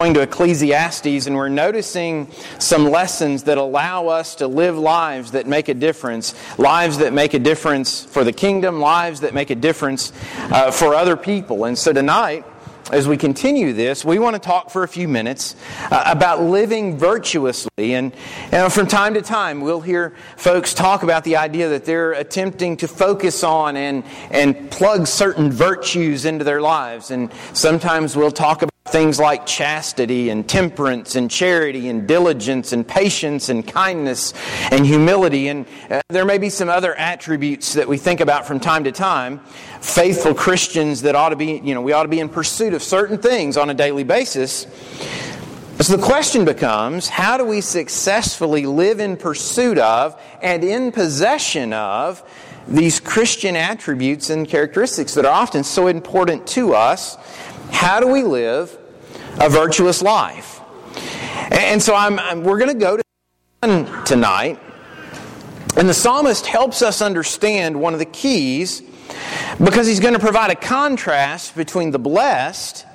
going to Ecclesiastes and we're noticing some lessons that allow us to live lives that make a difference, lives that make a difference for the kingdom, lives that make a difference uh, for other people. And so tonight, as we continue this, we want to talk for a few minutes uh, about living virtuously. And know, from time to time, we'll hear folks talk about the idea that they're attempting to focus on and, and plug certain virtues into their lives. And sometimes we'll talk about Things like chastity and temperance and charity and diligence and patience and kindness and humility. And uh, there may be some other attributes that we think about from time to time. Faithful Christians that ought to be, you know, we ought to be in pursuit of certain things on a daily basis. So the question becomes how do we successfully live in pursuit of and in possession of these Christian attributes and characteristics that are often so important to us? How do we live a virtuous life? And so I'm, I'm we're going to go to tonight. And the psalmist helps us understand one of the keys because he's going to provide a contrast between the blessed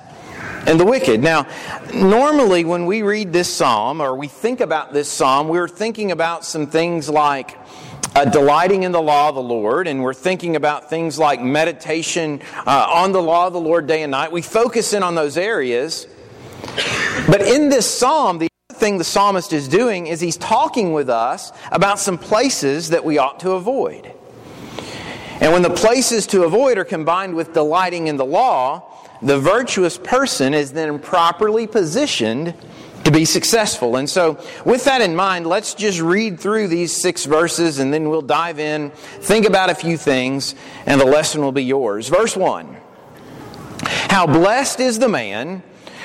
and the wicked. Now, normally when we read this psalm or we think about this psalm, we're thinking about some things like uh, delighting in the law of the Lord, and we're thinking about things like meditation uh, on the law of the Lord day and night. We focus in on those areas. But in this psalm, the other thing the psalmist is doing is he's talking with us about some places that we ought to avoid. And when the places to avoid are combined with delighting in the law, the virtuous person is then properly positioned to be successful. And so, with that in mind, let's just read through these six verses and then we'll dive in, think about a few things, and the lesson will be yours. Verse 1 How blessed is the man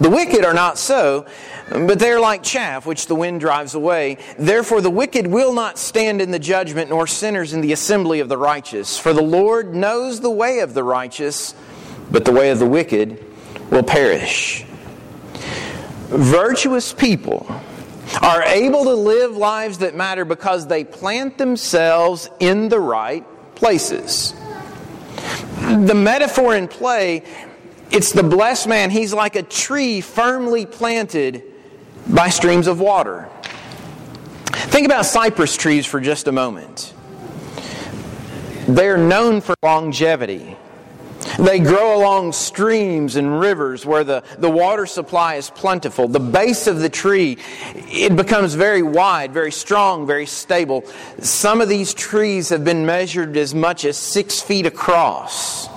The wicked are not so, but they are like chaff which the wind drives away. Therefore, the wicked will not stand in the judgment, nor sinners in the assembly of the righteous. For the Lord knows the way of the righteous, but the way of the wicked will perish. Virtuous people are able to live lives that matter because they plant themselves in the right places. The metaphor in play, it's the blessed man. He's like a tree firmly planted by streams of water. Think about cypress trees for just a moment. They're known for longevity. They grow along streams and rivers where the, the water supply is plentiful. The base of the tree, it becomes very wide, very strong, very stable. Some of these trees have been measured as much as six feet across.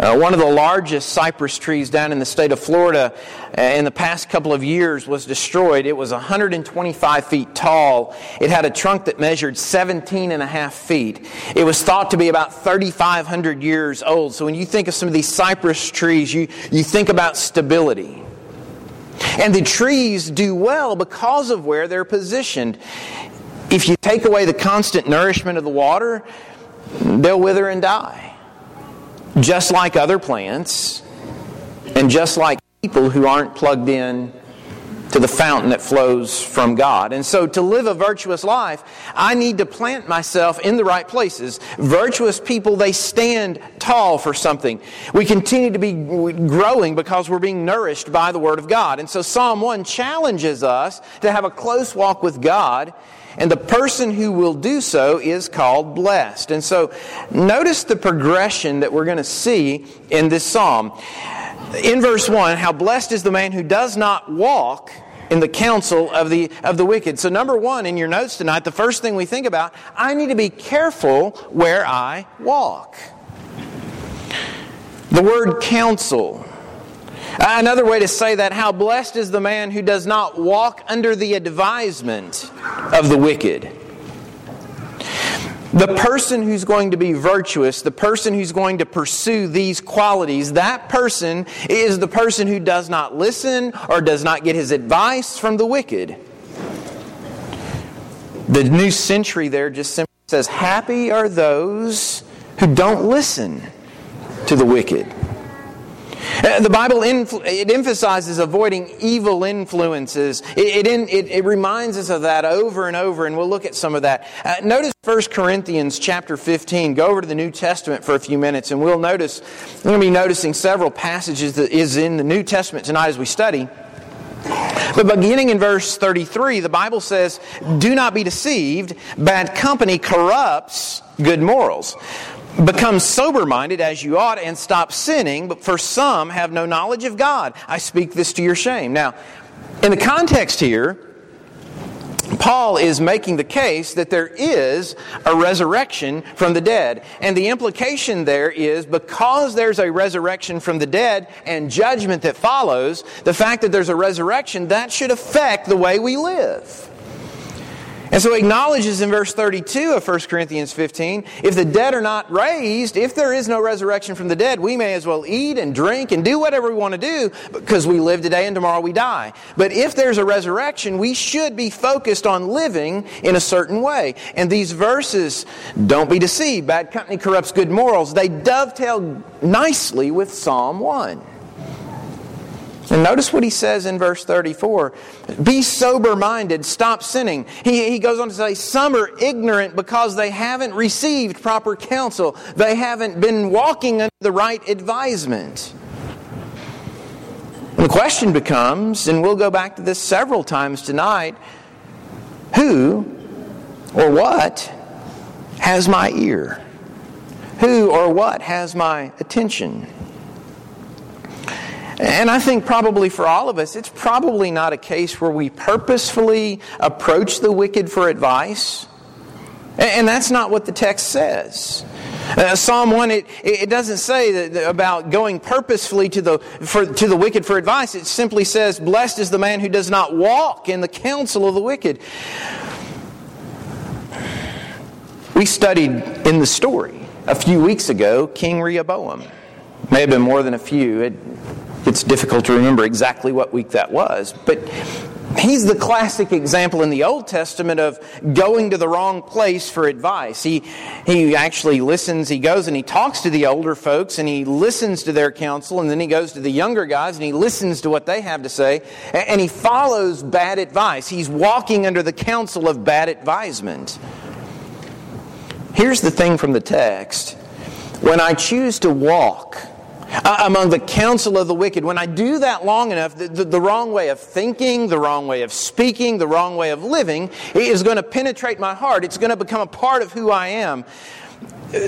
Uh, one of the largest cypress trees down in the state of Florida uh, in the past couple of years was destroyed. It was 125 feet tall. It had a trunk that measured 17 and a half feet. It was thought to be about 3,500 years old. So when you think of some of these cypress trees, you, you think about stability. And the trees do well because of where they're positioned. If you take away the constant nourishment of the water, they'll wither and die just like other plants, and just like people who aren't plugged in to the fountain that flows from God. And so to live a virtuous life, I need to plant myself in the right places. Virtuous people, they stand tall for something. We continue to be growing because we're being nourished by the Word of God. And so Psalm 1 challenges us to have a close walk with God and the person who will do so is called blessed. And so notice the progression that we're going to see in this psalm. In verse 1, how blessed is the man who does not walk in the counsel of the, of the wicked. So, number one, in your notes tonight, the first thing we think about, I need to be careful where I walk. The word counsel Uh, another way to say that, how blessed is the man who does not walk under the advisement of the wicked. The person who's going to be virtuous, the person who's going to pursue these qualities, that person is the person who does not listen or does not get his advice from the wicked. The New Century there just simply says, Happy are those who don't listen to the wicked. The Bible it emphasizes avoiding evil influences. It, it, reminds us of that over and over, and we'll look at some of that. Uh, notice 1 Corinthians chapter 15. Go over to the New Testament for a few minutes, and we'll notice, we're going to be noticing several passages that is in the New Testament tonight as we study. But beginning in verse 33, the Bible says, Do not be deceived. Bad company corrupts good morals. Become sober minded as you ought and stop sinning, but for some have no knowledge of God. I speak this to your shame. Now, in the context here, Paul is making the case that there is a resurrection from the dead. And the implication there is because there's a resurrection from the dead and judgment that follows, the fact that there's a resurrection, that should affect the way we live. And so he acknowledges in verse 32 of 1 Corinthians 15 if the dead are not raised, if there is no resurrection from the dead, we may as well eat and drink and do whatever we want to do because we live today and tomorrow we die. But if there's a resurrection, we should be focused on living in a certain way. And these verses, don't be deceived, bad company corrupts good morals, they dovetail nicely with Psalm 1. And notice what he says in verse 34 Be sober minded, stop sinning. He, he goes on to say, Some are ignorant because they haven't received proper counsel, they haven't been walking under the right advisement. And the question becomes, and we'll go back to this several times tonight who or what has my ear? Who or what has my attention? And I think probably for all of us, it's probably not a case where we purposefully approach the wicked for advice. And that's not what the text says. Uh, Psalm 1, it, it doesn't say that, about going purposefully to the, for, to the wicked for advice. It simply says, Blessed is the man who does not walk in the counsel of the wicked. We studied in the story a few weeks ago King Rehoboam. May have been more than a few. It, it's difficult to remember exactly what week that was, but he's the classic example in the Old Testament of going to the wrong place for advice. He, he actually listens, he goes and he talks to the older folks and he listens to their counsel, and then he goes to the younger guys and he listens to what they have to say, and he follows bad advice. He's walking under the counsel of bad advisement. Here's the thing from the text when I choose to walk, uh, among the counsel of the wicked. When I do that long enough, the, the, the, wrong way of thinking, the wrong way of speaking, the wrong way of living is going to penetrate my heart. It's going to become a part of who I am.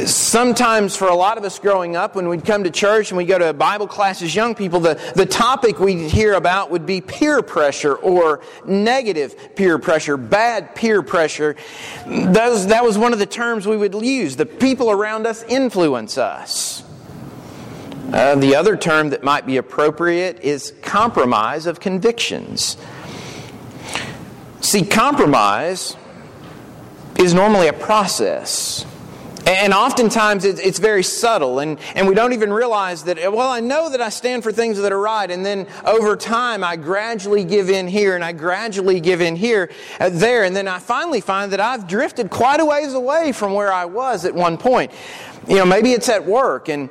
Sometimes, for a lot of us growing up, when we'd come to church and we go to Bible class as young people, the, the topic we'd hear about would be peer pressure or negative peer pressure, bad peer pressure. Those, that was one of the terms we would use. The people around us influence us. Uh, the other term that might be appropriate is compromise of convictions. See, compromise is normally a process. And oftentimes it's very subtle, and, and we don't even realize that, well, I know that I stand for things that are right, and then over time I gradually give in here, and I gradually give in here, uh, there, and then I finally find that I've drifted quite a ways away from where I was at one point. You know, maybe it's at work, and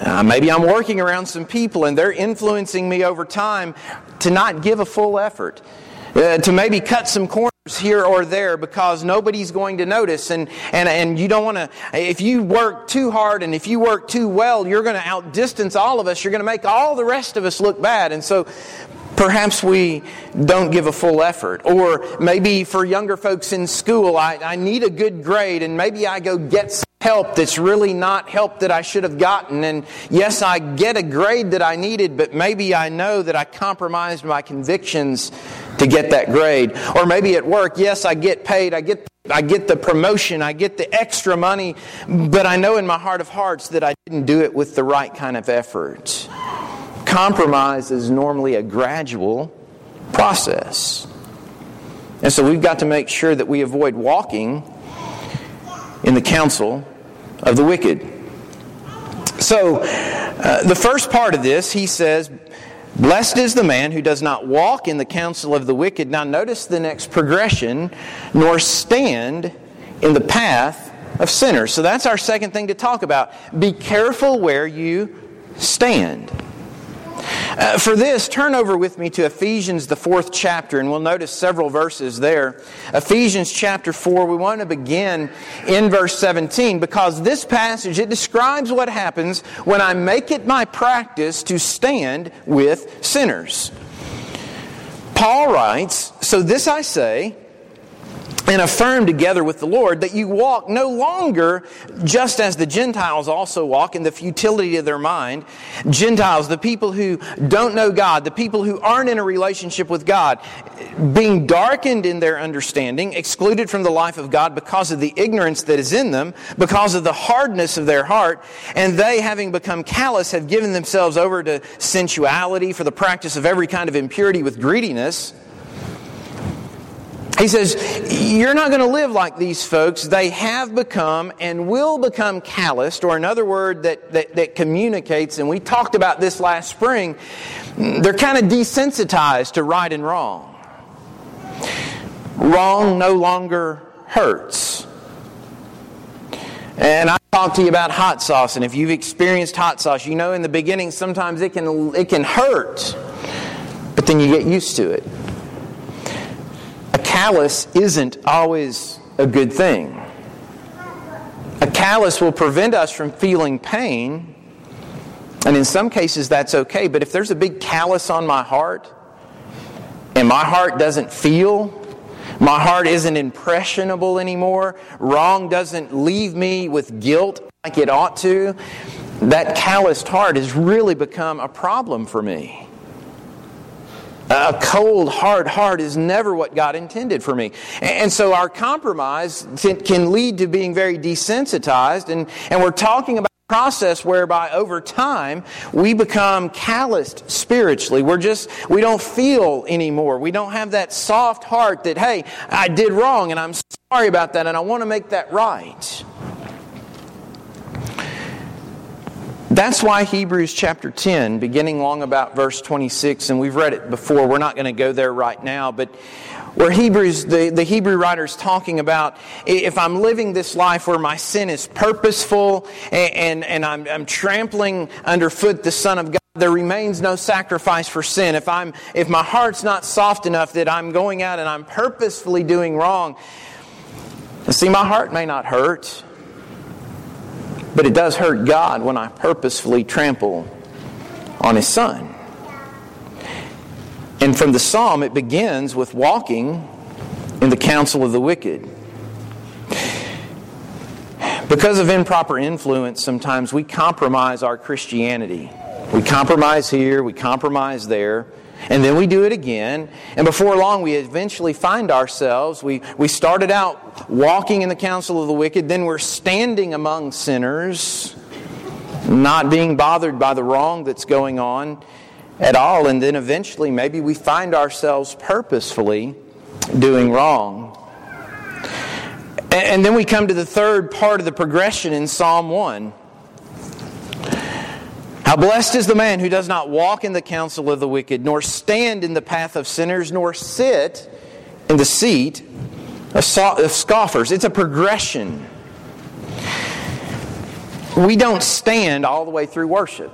uh, maybe I'm working around some people and they're influencing me over time to not give a full effort, uh, to maybe cut some corners here or there because nobody's going to notice. And, and, and you don't want to, if you work too hard and if you work too well, you're going to outdistance all of us. You're going to make all the rest of us look bad. And so perhaps we don't give a full effort. Or maybe for younger folks in school, I, I need a good grade and maybe I go get some help that's really not help that I should have gotten. And yes, I get a grade that I needed, but maybe I know that I compromised my convictions to get that grade. Or maybe at work, yes, I get paid, I get I get the promotion, I get the extra money, but I know in my heart of hearts that I didn't do it with the right kind of effort. Compromise is normally a gradual process. And so we've got to make sure that we avoid walking in the counsel of the wicked. So, uh, the first part of this, he says, Blessed is the man who does not walk in the counsel of the wicked. Now, notice the next progression, nor stand in the path of sinners. So, that's our second thing to talk about. Be careful where you stand. Uh, for this, turn over with me to Ephesians, the fourth chapter, and we'll notice several verses there. Ephesians chapter 4, we want to begin in verse 17 because this passage, it describes what happens when I make it my practice to stand with sinners. Paul writes, So this I say, and affirm together with the Lord that you walk no longer just as the Gentiles also walk in the futility of their mind. Gentiles, the people who don't know God, the people who aren't in a relationship with God, being darkened in their understanding, excluded from the life of God because of the ignorance that is in them, because of the hardness of their heart, and they, having become callous, have given themselves over to sensuality for the practice of every kind of impurity with greediness. He says, You're not going to live like these folks. They have become and will become calloused, or another word that, that, that communicates, and we talked about this last spring, they're kind of desensitized to right and wrong. Wrong no longer hurts. And I talked to you about hot sauce, and if you've experienced hot sauce, you know in the beginning sometimes it can, it can hurt, but then you get used to it callus isn't always a good thing. A callus will prevent us from feeling pain, and in some cases that's okay. But if there's a big callus on my heart, and my heart doesn't feel, my heart isn't impressionable anymore, wrong doesn't leave me with guilt like it ought to, that calloused heart has really become a problem for me. A cold, hard heart is never what God intended for me. And so our compromise can lead to being very desensitized. And, and we're talking about a process whereby over time we become calloused spiritually. We're just, we don't feel anymore. We don't have that soft heart that, hey, I did wrong and I'm sorry about that and I want to make that right. That's why Hebrews chapter 10, beginning long about verse 26, and we've read it before, we're not going to go there right now, but where Hebrews, the, the Hebrew writer is talking about if I'm living this life where my sin is purposeful and, and, and I'm, I'm trampling underfoot the Son of God, there remains no sacrifice for sin. If, I'm, if my heart's not soft enough that I'm going out and I'm purposefully doing wrong, see, my heart may not hurt. But it does hurt God when I purposefully trample on His Son. And from the psalm, it begins with walking in the counsel of the wicked. Because of improper influence, sometimes we compromise our Christianity. We compromise here, we compromise there. And then we do it again. And before long, we eventually find ourselves. We, we started out walking in the counsel of the wicked, then we're standing among sinners, not being bothered by the wrong that's going on at all. And then eventually, maybe we find ourselves purposefully doing wrong. And then we come to the third part of the progression in Psalm 1. How blessed is the man who does not walk in the counsel of the wicked, nor stand in the path of sinners, nor sit in the seat of scoffers. It's a progression. We don't stand all the way through worship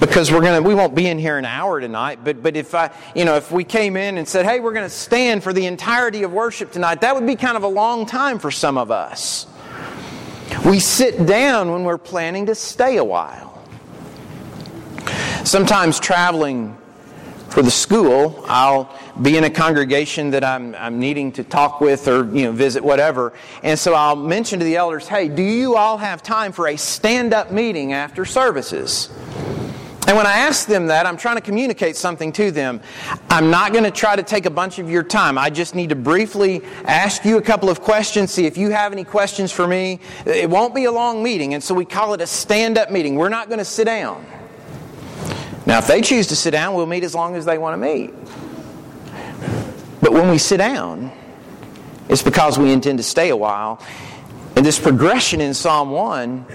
because we're gonna we won't be in here an hour tonight but but if i you know if we came in and said hey we're going to stand for the entirety of worship tonight that would be kind of a long time for some of us we sit down when we're planning to stay a while Sometimes traveling for the school, I'll be in a congregation that I'm, I'm needing to talk with or you know visit whatever, and so I'll mention to the elders, "Hey, do you all have time for a stand-up meeting after services?" And when I ask them that, I'm trying to communicate something to them. I'm not going to try to take a bunch of your time. I just need to briefly ask you a couple of questions, see if you have any questions for me. It won't be a long meeting, and so we call it a stand up meeting. We're not going to sit down. Now, if they choose to sit down, we'll meet as long as they want to meet. But when we sit down, it's because we intend to stay a while. And this progression in Psalm 1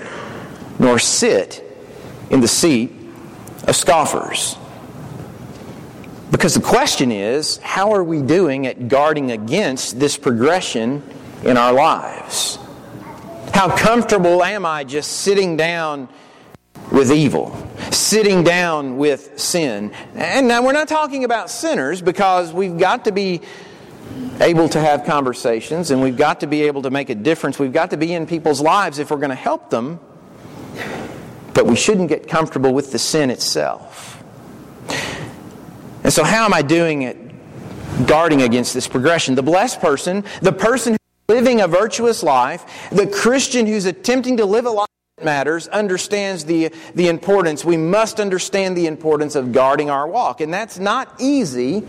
nor sit in the seat of scoffers. Because the question is, how are we doing at guarding against this progression in our lives? How comfortable am I just sitting down with evil, sitting down with sin? And now we're not talking about sinners because we've got to be able to have conversations and we've got to be able to make a difference. We've got to be in people's lives if we're going to help them. But we shouldn't get comfortable with the sin itself. And so, how am I doing it guarding against this progression? The blessed person, the person who's living a virtuous life, the Christian who's attempting to live a life matters, understands the, the importance. We must understand the importance of guarding our walk. And that's not easy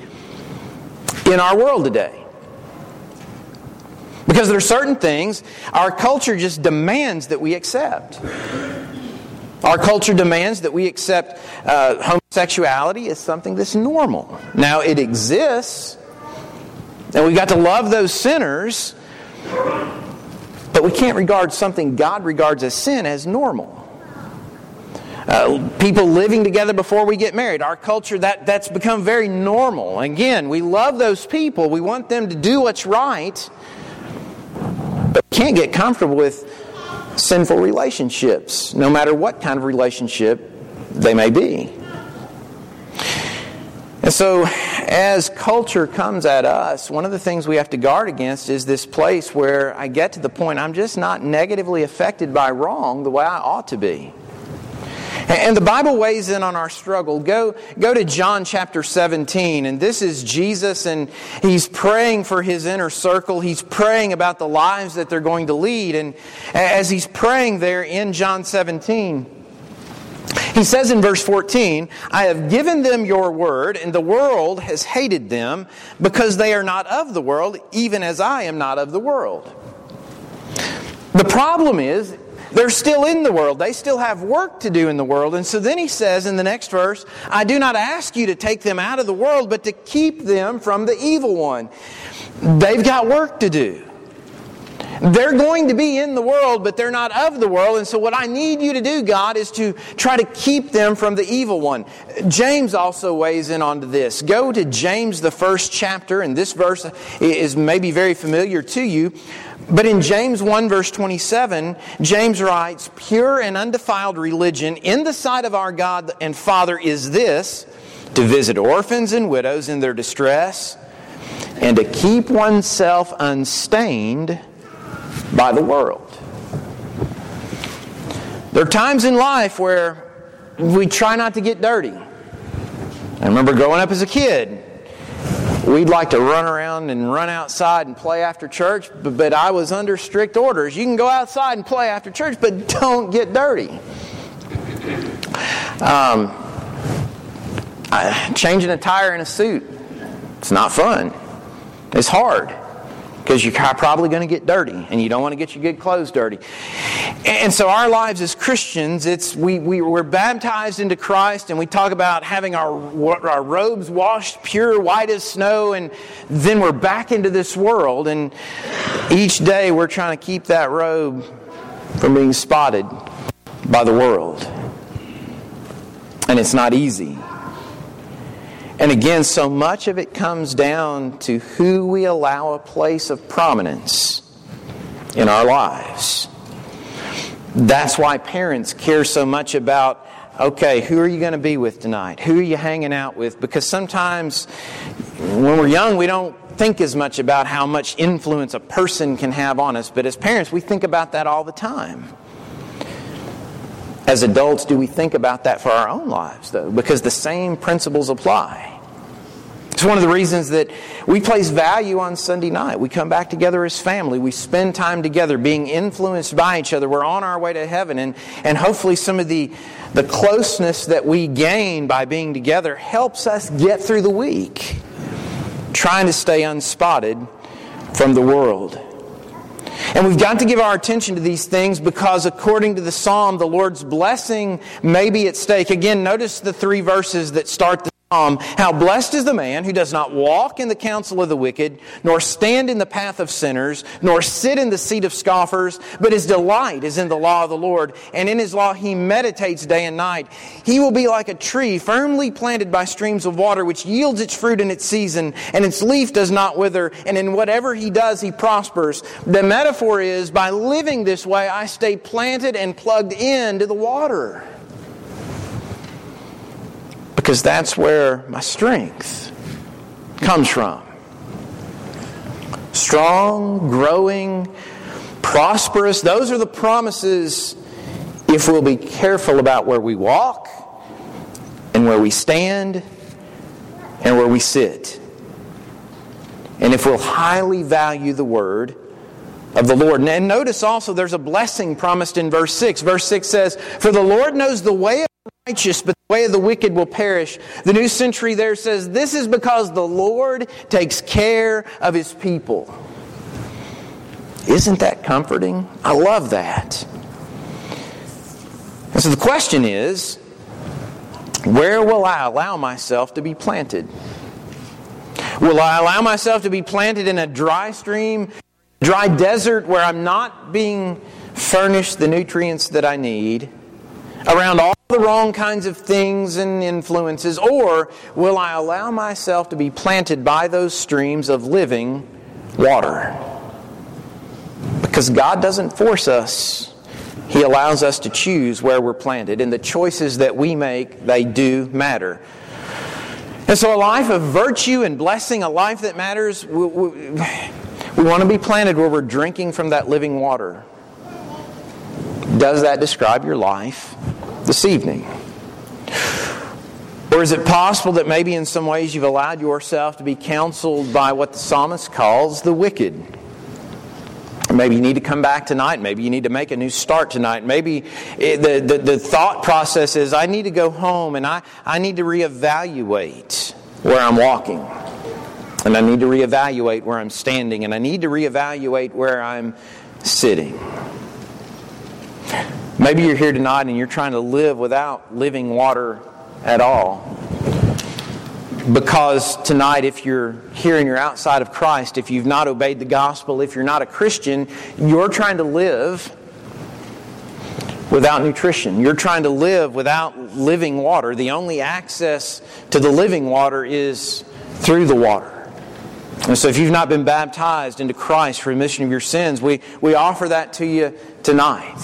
in our world today. Because there are certain things our culture just demands that we accept. Our culture demands that we accept uh, homosexuality as something that's normal. Now, it exists, and we've got to love those sinners, but we can't regard something God regards as sin as normal. Uh, people living together before we get married. Our culture, that, that's become very normal. Again, we love those people. We want them to do what's right. But we can't get comfortable with sinful relationships, no matter what kind of relationship they may be. And so, as culture comes at us, one of the things we have to guard against is this place where I get to the point I'm just not negatively affected by wrong the way I ought to be. And the Bible weighs in on our struggle. Go, go to John chapter 17, and this is Jesus, and he's praying for his inner circle. He's praying about the lives that they're going to lead. And as he's praying there in John 17, he says in verse 14, I have given them your word, and the world has hated them because they are not of the world, even as I am not of the world. The problem is, they're still in the world. They still have work to do in the world. And so then he says in the next verse, I do not ask you to take them out of the world, but to keep them from the evil one. They've got work to do. They're going to be in the world, but they're not of the world. And so, what I need you to do, God, is to try to keep them from the evil one. James also weighs in onto this. Go to James, the first chapter, and this verse is maybe very familiar to you. But in James 1, verse 27, James writes, Pure and undefiled religion in the sight of our God and Father is this to visit orphans and widows in their distress, and to keep oneself unstained by the world. There are times in life where we try not to get dirty. I remember growing up as a kid, we'd like to run around and run outside and play after church, but, but, I was under strict orders. You can go outside and play after church, but don't get dirty. Um, I, changing a tire in a suit, it's not fun. It's hard because you're probably going to get dirty and you don't want to get your good clothes dirty. And so our lives as Christians, it's we, we we're baptized into Christ and we talk about having our our robes washed pure white as snow and then we're back into this world and each day we're trying to keep that robe from being spotted by the world. And it's not easy. And again, so much of it comes down to who we allow a place of prominence in our lives. That's why parents care so much about okay, who are you going to be with tonight? Who are you hanging out with? Because sometimes when we're young, we don't think as much about how much influence a person can have on us. But as parents, we think about that all the time. As adults, do we think about that for our own lives, though? Because the same principles apply. It's one of the reasons that we place value on Sunday night. We come back together as family. We spend time together being influenced by each other. We're on our way to heaven. And, and hopefully, some of the, the closeness that we gain by being together helps us get through the week, trying to stay unspotted from the world. And we've got to give our attention to these things because, according to the psalm, the Lord's blessing may be at stake. Again, notice the three verses that start the Um, how blessed is the man who does not walk in the counsel of the wicked, nor stand in the path of sinners, nor sit in the seat of scoffers, but his delight is in the law of the Lord, and in his law he meditates day and night. He will be like a tree firmly planted by streams of water, which yields its fruit in its season, and its leaf does not wither, and in whatever he does he prospers. The metaphor is by living this way, I stay planted and plugged into the water because that's where my strength comes from. Strong, growing, prosperous, those are the promises if we'll be careful about where we walk and where we stand and where we sit. And if we'll highly value the word of the Lord. And notice also there's a blessing promised in verse 6. Verse 6 says, For the Lord knows the way of righteous, but the way of the wicked will perish. The New Century there says, This is because the Lord takes care of his people. Isn't that comforting? I love that. And so the question is, where will I allow myself to be planted? Will I allow myself to be planted in a dry stream, dry desert where I'm not being furnished the nutrients that I need? around all the wrong kinds of things and influences? Or will I allow myself to be planted by those streams of living water? Because God doesn't force us. He allows us to choose where we're planted, and the choices that we make, they do matter. And so, a life of virtue and blessing, a life that matters, we, we, we want to be planted where we're drinking from that living water. Does that describe your life? This evening? Or is it possible that maybe in some ways you've allowed yourself to be counseled by what the psalmist calls the wicked? Maybe you need to come back tonight. Maybe you need to make a new start tonight. Maybe it, the, the, the thought process is I need to go home and I, I need to reevaluate where I'm walking. And I need to reevaluate where I'm standing. And I need to reevaluate where I'm sitting. Maybe you're here tonight and you're trying to live without living water at all. Because tonight, if you're here and you're outside of Christ, if you've not obeyed the gospel, if you're not a Christian, you're trying to live without nutrition. You're trying to live without living water. The only access to the living water is through the water. And so, if you've not been baptized into Christ for remission of your sins, we, we offer that to you tonight.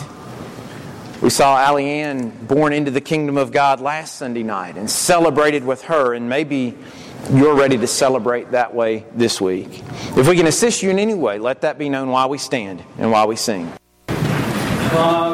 We saw Allie Ann born into the kingdom of God last Sunday night and celebrated with her, and maybe you're ready to celebrate that way this week. If we can assist you in any way, let that be known while we stand and while we sing.